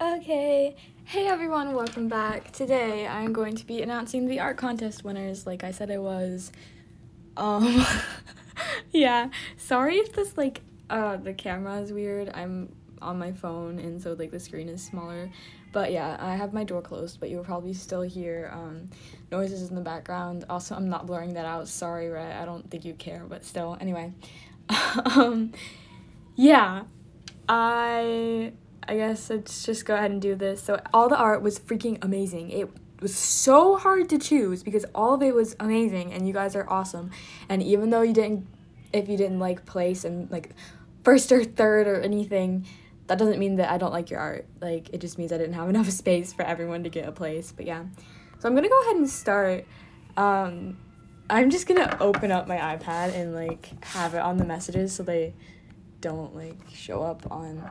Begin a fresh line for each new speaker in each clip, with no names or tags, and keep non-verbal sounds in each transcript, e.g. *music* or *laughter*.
Okay, hey everyone, welcome back. Today I'm going to be announcing the art contest winners, like I said I was. Um, *laughs* yeah, sorry if this, like, uh, the camera is weird. I'm on my phone, and so, like, the screen is smaller. But yeah, I have my door closed, but you'll probably still hear um, noises in the background. Also, I'm not blurring that out. Sorry, right? I don't think you care, but still. Anyway, *laughs* um, yeah, I I guess let's just go ahead and do this. So all the art was freaking amazing. It was so hard to choose because all of it was amazing and you guys are awesome. And even though you didn't if you didn't like place and like first or third or anything, that doesn't mean that I don't like your art. Like it just means I didn't have *laughs* enough space for everyone to get a place. But yeah. So I'm to go ahead and start um I'm just to open up my iPad and like have it on the messages so they don't like show up on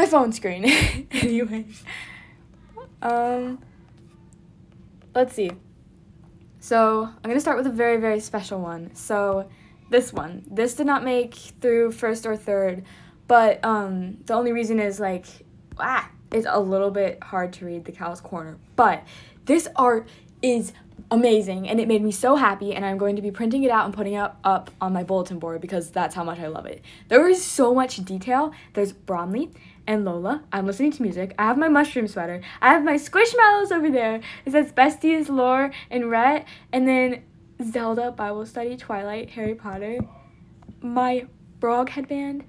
my phone screen. *laughs* anyway, um, let's see. So I'm gonna start with a very very special one. So this one, this did not make through first or third, but um, the only reason is like ah, it's a little bit hard to read the cow's corner. But this art is amazing and it made me so happy and I'm going to be printing it out and putting it up, up on my bulletin board because that's how much I love it. There is so much detail. There's Bromley and Lola. I'm listening to music. I have my mushroom sweater. I have my squishmallows over there. It says besties, lore, and Rhett. And then Zelda, Bible study, Twilight, Harry Potter. My Brog headband.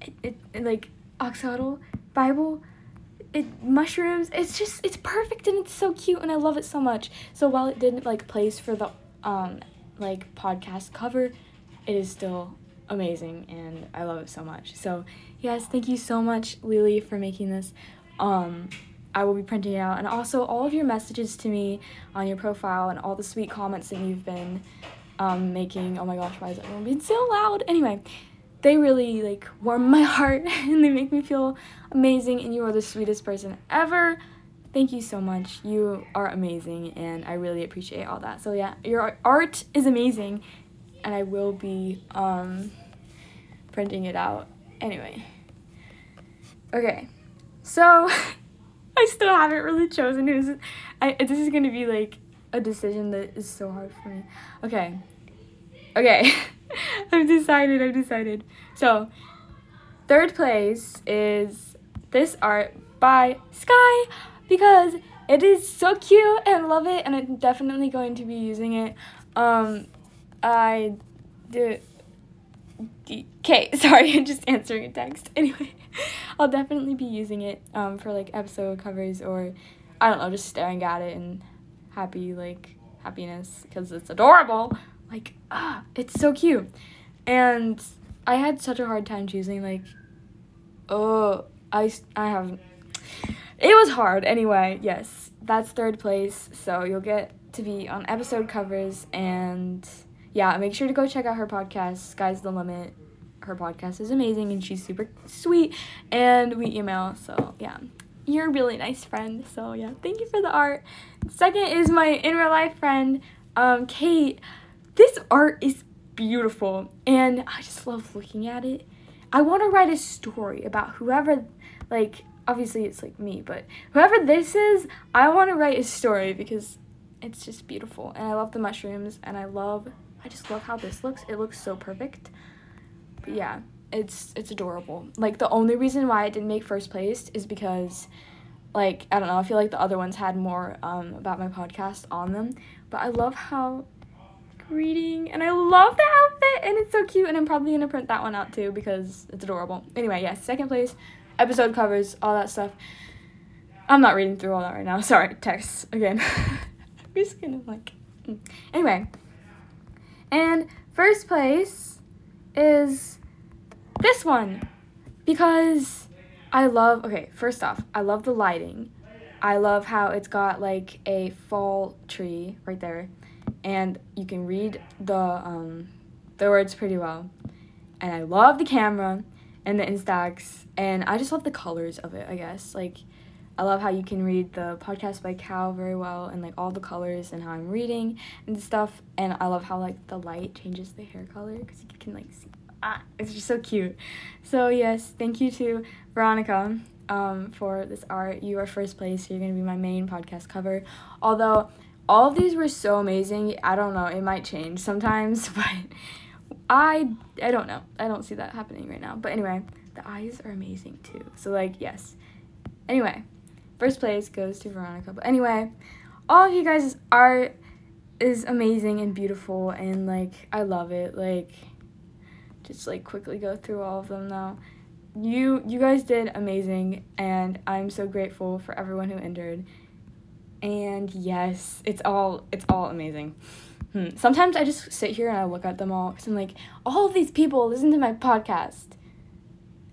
It, it, it like Axolotl, Bible, it mushrooms. It's just it's perfect and it's so cute and I love it so much. So while it didn't like place for the um like podcast cover, it is still amazing and I love it so much. So yes, thank you so much, Lily, for making this. Um, I will be printing it out, and also all of your messages to me on your profile and all the sweet comments that you've been um, making. Oh my gosh, why is everyone being so loud? Anyway, they really like warm my *laughs* heart and they make me feel amazing. And you are the sweetest person ever. Thank you so much. You are amazing, and I really appreciate all that. So yeah, your art is amazing, and I will be um, printing it out anyway. Okay, so *laughs* I still haven't really chosen who's. I this is gonna be like a decision that is so hard for me. Okay, okay, *laughs* I've decided. I've decided. So, third place is this art by Sky because it is so cute and I love it, and I'm definitely going to be using it. Um, I did. Okay, *laughs* sorry, I'm *laughs* just answering a text. *laughs* Anyway, I'll definitely be using it um, for like episode covers or I don't know, just staring at it and happy like happiness because it's adorable. Like ah, it's so cute. And I had such a hard time choosing like oh, I I have it was hard anyway. Yes, that's third place. So you'll get to be on episode covers and yeah, make sure to go check out her podcast, Sky's the Limit. Her podcast is amazing and she's super sweet. And we email, so yeah. You're a really nice friend. So yeah, thank you for the art. Second is my in real life friend, um, Kate. This art is beautiful and I just love looking at it. I want to write a story about whoever, like, obviously it's like me, but whoever this is, I want to write a story because it's just beautiful. And I love the mushrooms and I love I just love how this looks. It looks so perfect. But yeah, it's it's adorable. Like the only reason why it didn't make first place is because like I don't know, I feel like the other ones had more um about my podcast on them. But I love how reading and I love the outfit and it's so cute and I'm probably gonna print that one out too because it's adorable. Anyway, yes, yeah, second place, episode covers, all that stuff. I'm not reading through all that right now. *laughs* Sorry, texts again. *laughs* I'm just gonna like mm. anyway. And first place is this one because I love, okay, first off, I love the lighting. I love how it's got like a fall tree right there and you can read the um, the words pretty well. And I love the camera and the Instax and I just love the colors of it, I guess. Like I love how you can read the podcast by Cal very well and like all the colors and how I'm reading and stuff. And I love how like the light changes the hair color because you can like see. Ah, it's just so cute. So yes, thank you to Veronica. um, for this art. You are first place. You're going to be my main podcast cover. Although all of these were so amazing. I don't know. It might change sometimes, *laughs* but I I don't know. I don't see that happening right now. But anyway, the eyes are amazing too. So like yes. Anyway, first place goes to Veronica. But anyway, all of you guys' art is amazing and beautiful and like I love it. Like just like quickly go through all of them though. You you guys did amazing and I'm so grateful for everyone who entered. And yes, it's all it's all amazing. Hmm. Sometimes I just sit here and I look at them all because I'm like, all of these people listen to my podcast.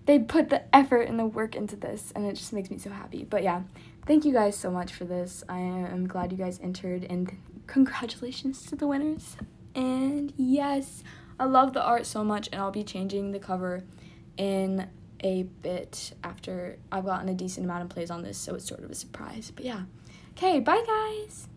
They put the effort and the work into this, and it just makes me so happy. But yeah, thank you guys so much for this. I am glad you guys entered, and congratulations to the winners. And yes, I love the art so much, and I'll be changing the cover in a bit after I've gotten a decent amount of plays on this, so it's sort of a surprise. But yeah. Okay, bye guys!